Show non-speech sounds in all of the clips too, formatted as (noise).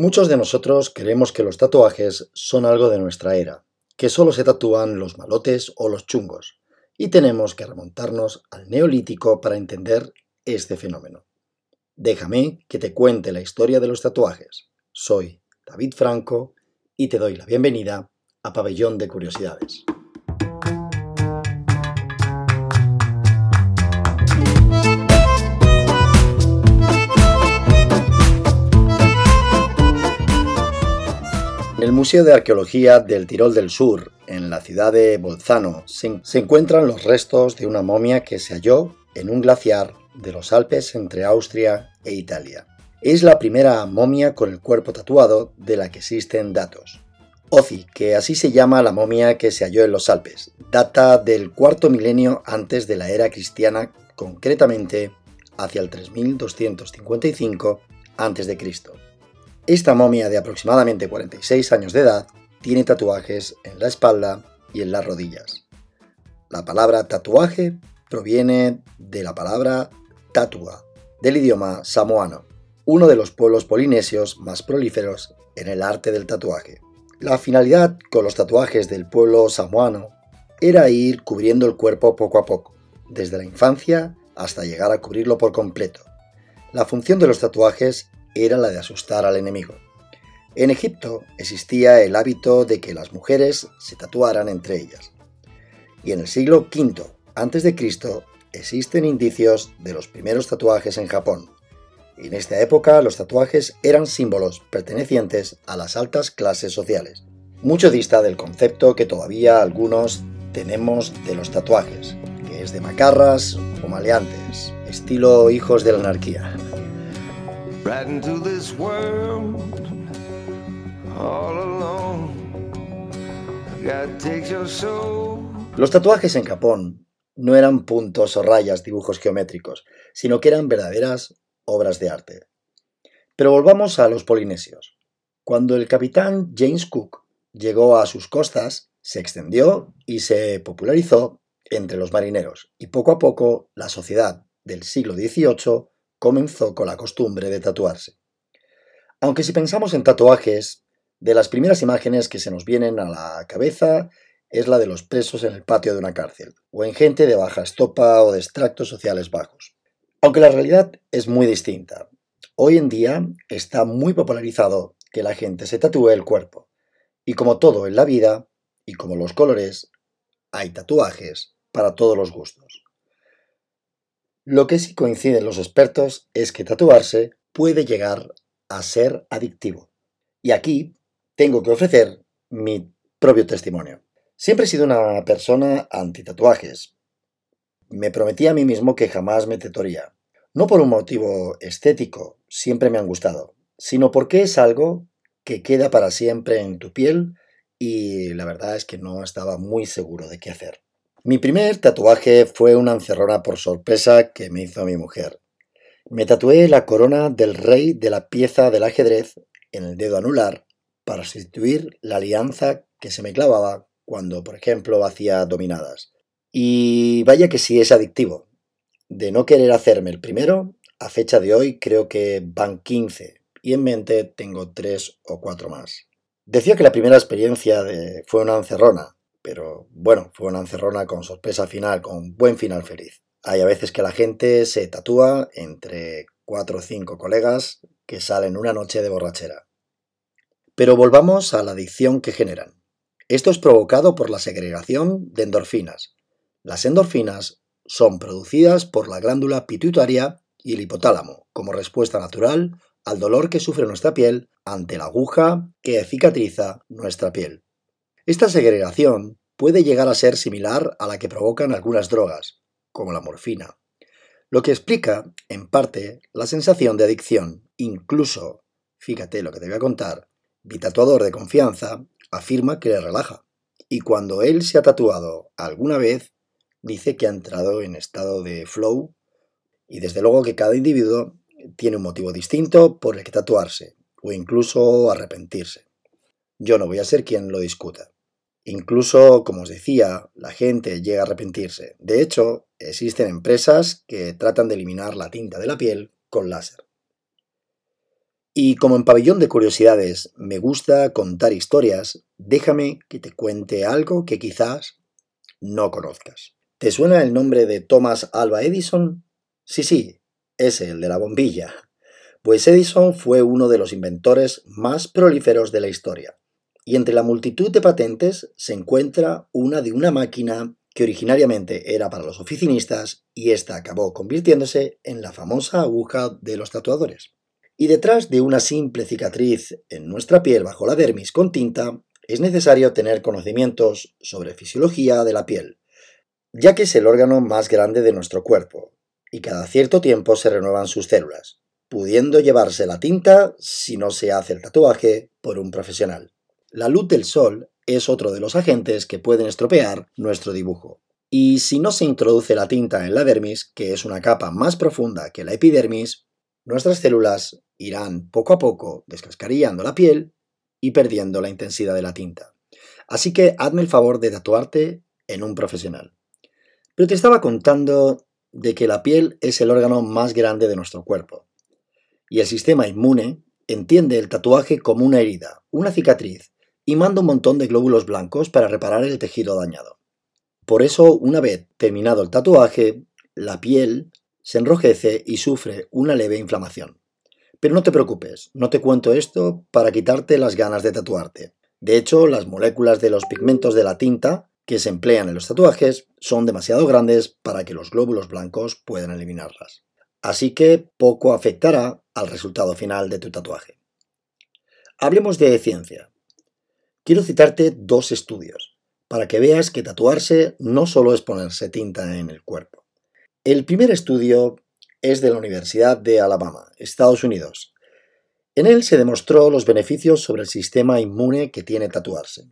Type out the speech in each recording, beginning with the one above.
Muchos de nosotros creemos que los tatuajes son algo de nuestra era, que solo se tatúan los malotes o los chungos, y tenemos que remontarnos al neolítico para entender este fenómeno. Déjame que te cuente la historia de los tatuajes. Soy David Franco y te doy la bienvenida a Pabellón de Curiosidades. Museo de Arqueología del Tirol del Sur, en la ciudad de Bolzano, se, encuentran los restos de una momia que se halló en un glaciar de los Alpes entre Austria e Italia. Es la primera momia con el cuerpo tatuado de la que existen datos. Ozi, que así se llama la momia que se halló en los Alpes, data del cuarto milenio antes de la era cristiana, concretamente hacia el 3255 a.C. Esta momia de aproximadamente 46 años de edad tiene tatuajes en la espalda y en las rodillas. La palabra tatuaje proviene de la palabra tatua, del idioma samoano, uno de los pueblos polinesios más prolíferos en el arte del tatuaje. La finalidad con los tatuajes del pueblo samoano era ir cubriendo el cuerpo poco a poco, desde la infancia hasta llegar a cubrirlo por completo. La función de los tatuajes era la de asustar al enemigo. En Egipto existía el hábito de que las mujeres se tatuaran entre ellas. Y en el siglo V a.C. existen indicios de los primeros tatuajes en Japón. en esta época los tatuajes eran símbolos pertenecientes a las altas clases sociales. Mucho dista del concepto que todavía algunos tenemos de los tatuajes, que es de macarras o maleantes, estilo hijos de la anarquía. Los tatuajes en Japón no eran puntos o rayas, dibujos geométricos, sino que eran verdaderas obras de arte. Pero volvamos a los polinesios. Cuando el capitán James Cook llegó a sus costas, se extendió y se popularizó entre los marineros, y poco a poco la sociedad del siglo XVIII comenzó con la costumbre de tatuarse. Aunque si pensamos en tatuajes, de las primeras imágenes que se nos vienen a la cabeza es la de los presos en el patio de una cárcel, o en gente de baja estopa o de extractos sociales bajos. Aunque la realidad es muy distinta. Hoy en día está muy popularizado que la gente se tatúe el cuerpo. Y como todo en la vida, y como los colores, hay tatuajes para todos los gustos. Lo que sí coinciden los expertos es que tatuarse puede llegar a ser adictivo. Y aquí tengo que ofrecer mi propio testimonio. Siempre he sido una persona anti-tatuajes. Me prometí a mí mismo que jamás me tatuaría. No por un motivo estético, siempre me han gustado, sino porque es algo que queda para siempre en tu piel y la verdad es que no estaba muy seguro de qué hacer. Mi primer tatuaje fue una encerrona por sorpresa que me hizo mi mujer. Me tatué la corona del rey de la pieza del ajedrez en el dedo anular para sustituir la alianza que se me clavaba cuando, por ejemplo, hacía dominadas. Y vaya que sí es adictivo. De no querer hacerme el primero, a fecha de hoy creo que van 15 y en mente tengo 3 o 4 más. Decía que la primera experiencia fue una encerrona, pero bueno, fue una encerrona con sorpresa final, con buen final feliz. Hay a veces que la gente se tatúa entre cuatro o cinco colegas que salen una noche de borrachera. Pero volvamos a la adicción que generan. Esto es provocado por la segregación de endorfinas. Las endorfinas son producidas por la glándula pituitaria y el hipotálamo como respuesta natural al dolor que sufre nuestra piel ante la aguja que cicatriza nuestra piel. Esta segregación puede llegar a ser similar a la que provocan algunas drogas, como la morfina, lo que explica, en parte, la sensación de adicción. Incluso, fíjate lo que te voy a contar, mi tatuador de confianza afirma que le relaja, y cuando él se ha tatuado alguna vez, dice que ha entrado en estado de flow, y desde luego que cada individuo tiene un motivo distinto por el que tatuarse, o incluso arrepentirse. Yo no voy a ser quien lo discuta. Incluso, como os decía, la gente llega a arrepentirse. De hecho, existen empresas que tratan de eliminar la tinta de la piel con láser. Y como en Pabellón de Curiosidades me gusta contar historias, déjame que te cuente algo que quizás no conozcas. ¿Te suena el nombre de Thomas Alva Edison? Sí, sí, ese, el de la bombilla. Pues Edison fue uno de los inventores más prolíferos de la historia. Y entre la multitud de patentes se encuentra una de una máquina que originariamente era para los oficinistas y esta acabó convirtiéndose en la famosa aguja de los tatuadores. Y detrás de una simple cicatriz en nuestra piel bajo la dermis con tinta, es necesario tener conocimientos sobre fisiología de la piel, ya que es el órgano más grande de nuestro cuerpo, y cada cierto tiempo se renuevan sus células, pudiendo llevarse la tinta si no se hace el tatuaje por un profesional. La luz del sol es otro de los agentes que pueden estropear nuestro dibujo. Y si no se introduce la tinta en la dermis, que es una capa más profunda que la epidermis, nuestras células irán poco a poco descascarillando la piel y perdiendo la intensidad de la tinta. Así que hazme el favor de tatuarte en un profesional. Pero te estaba contando de que la piel es el órgano más grande de nuestro cuerpo. Y el sistema inmune entiende el tatuaje como una herida, una cicatriz, y manda un montón de glóbulos blancos para reparar el tejido dañado. Por eso, una vez terminado el tatuaje, la piel se enrojece y sufre una leve inflamación. Pero no te preocupes, no te cuento esto para quitarte las ganas de tatuarte. De hecho, las moléculas de los pigmentos de la tinta que se emplean en los tatuajes son demasiado grandes para que los glóbulos blancos puedan eliminarlas. Así que poco afectará al resultado final de tu tatuaje. Hablemos de ciencia. Quiero citarte dos estudios para que veas que tatuarse no solo es ponerse tinta en el cuerpo. El primer estudio es de la Universidad de Alabama, Estados Unidos. En él se demostró los beneficios sobre el sistema inmune que tiene tatuarse.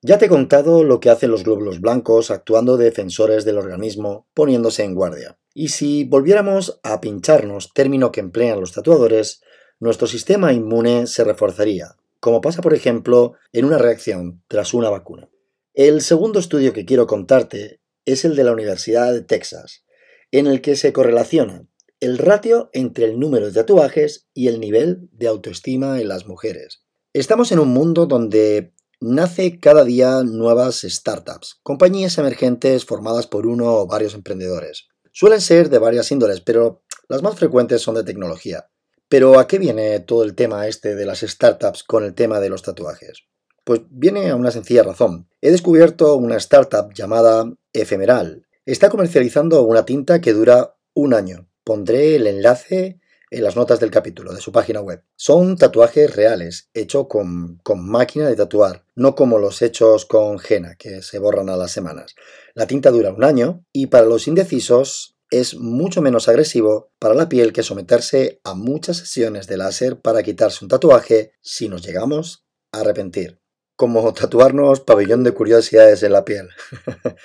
Ya te he contado lo que hacen los glóbulos blancos actuando de defensores del organismo poniéndose en guardia. Y si volviéramos a pincharnos, término que emplean los tatuadores, nuestro sistema inmune se reforzaría, como pasa por ejemplo en una reacción tras una vacuna. El segundo estudio que quiero contarte es el de la Universidad de Texas, en el que se correlaciona el ratio entre el número de tatuajes y el nivel de autoestima en las mujeres. Estamos en un mundo donde nace cada día nuevas startups, compañías emergentes formadas por uno o varios emprendedores. Suelen ser de varias índoles, pero las más frecuentes son de tecnología. Pero ¿a qué viene todo el tema este de las startups con el tema de los tatuajes? Pues viene a una sencilla razón. He descubierto una startup llamada Efemeral, Está comercializando una tinta que dura un año. Pondré el enlace en las notas del capítulo de su página web. Son tatuajes reales, hechos con, con, máquina de tatuar, no como los hechos con henna, que se borran a las semanas. La tinta dura un año y para los indecisos es mucho menos agresivo para la piel que someterse a muchas sesiones de láser para quitarse un tatuaje si nos llegamos a arrepentir. Como (laughs) tatuarnos pabellón de curiosidades en la piel. (laughs)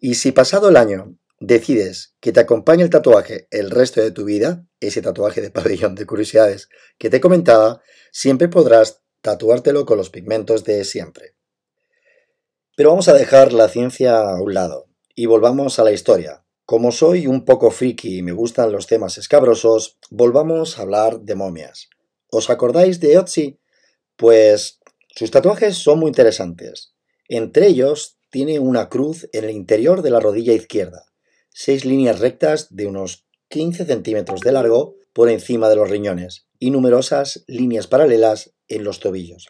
Y si pasado el año decides que te acompañe el tatuaje el resto de tu vida, ese tatuaje de pabellón de curiosidades que te comentaba, siempre podrás tatuártelo con los pigmentos de siempre. Pero vamos a dejar la ciencia a un lado y volvamos a la historia. Como soy un poco friki y me gustan los temas escabrosos, volvamos a hablar de momias. ¿Os acordáis de Otzi? Pues sus tatuajes son muy interesantes. Entre ellos tiene una cruz en el interior de la rodilla izquierda, seis líneas rectas de unos 15 centímetros de largo por encima de los riñones y numerosas líneas paralelas en los tobillos.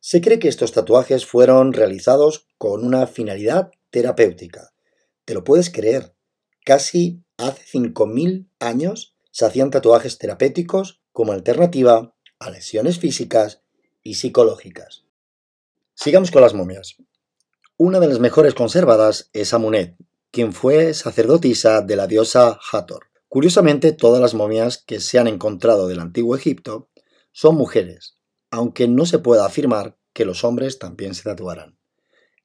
Se cree que estos tatuajes fueron realizados con una finalidad terapéutica. ¿Te lo puedes creer? Casi hace 5.000 años se hacían tatuajes terapéuticos como alternativa a lesiones físicas y psicológicas. Sigamos con las momias. Una de las mejores conservadas es Amunet, quien fue sacerdotisa de la diosa Hathor. Curiosamente, todas las momias que se han encontrado del antiguo Egipto son mujeres, aunque no se pueda afirmar que los hombres también se tatuaran.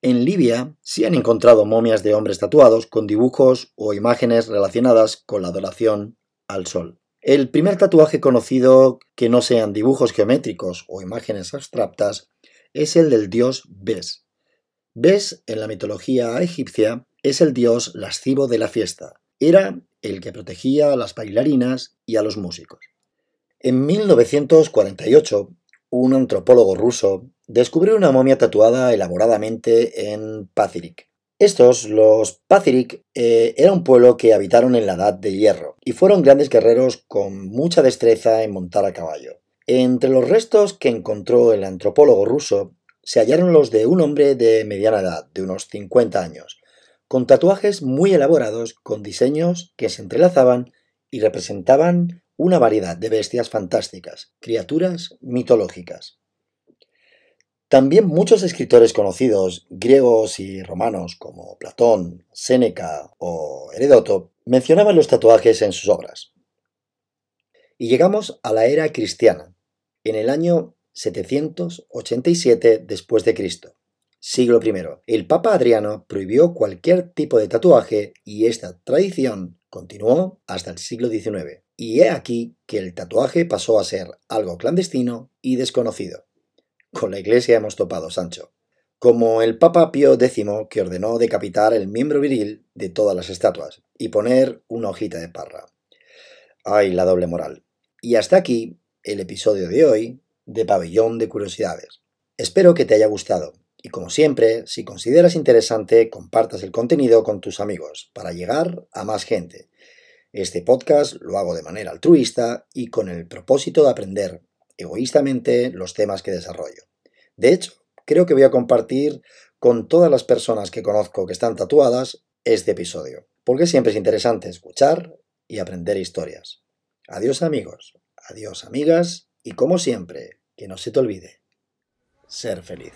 En Libia sí han encontrado momias de hombres tatuados con dibujos o imágenes relacionadas con la adoración al sol. El primer tatuaje conocido que no sean dibujos geométricos o imágenes abstractas es el del dios Bes, Bes, en la mitología egipcia, es el dios lascivo de la fiesta. Era el que protegía a las bailarinas y a los músicos. En 1948, un antropólogo ruso descubrió una momia tatuada elaboradamente en Pacific. Estos, los Pacific, eh, era un pueblo que habitaron en la Edad de Hierro y fueron grandes guerreros con mucha destreza en montar a caballo. Entre los restos que encontró el antropólogo ruso se hallaron los de un hombre de mediana edad, de unos 50 años, con tatuajes muy elaborados, con diseños que se entrelazaban y representaban una variedad de bestias fantásticas, criaturas mitológicas. También muchos escritores conocidos, griegos y romanos como Platón, Séneca o Heródoto, mencionaban los tatuajes en sus obras. Y llegamos a la era cristiana, en el año 787 después de Cristo. Siglo I. El Papa Adriano prohibió cualquier tipo de tatuaje y esta tradición continuó hasta el siglo XIX. Y he aquí que el tatuaje pasó a ser algo clandestino y desconocido. Con la iglesia hemos topado, Sancho. Como el Papa Pío X que ordenó decapitar el miembro viril de todas las estatuas y poner una hojita de parra. Ay, la doble moral. Y hasta aquí el episodio de hoy de Pabellón de Curiosidades. Espero que te haya gustado y como siempre, si consideras interesante, compartas el contenido con tus amigos para llegar a más gente. Este podcast lo hago de manera altruista y con el propósito de aprender egoístamente los temas que desarrollo. De hecho, creo que voy a compartir con todas las personas que conozco que están tatuadas este episodio, porque siempre es interesante escuchar y aprender historias. Adiós amigos, adiós amigas y como siempre, que no se te olvide, ser feliz.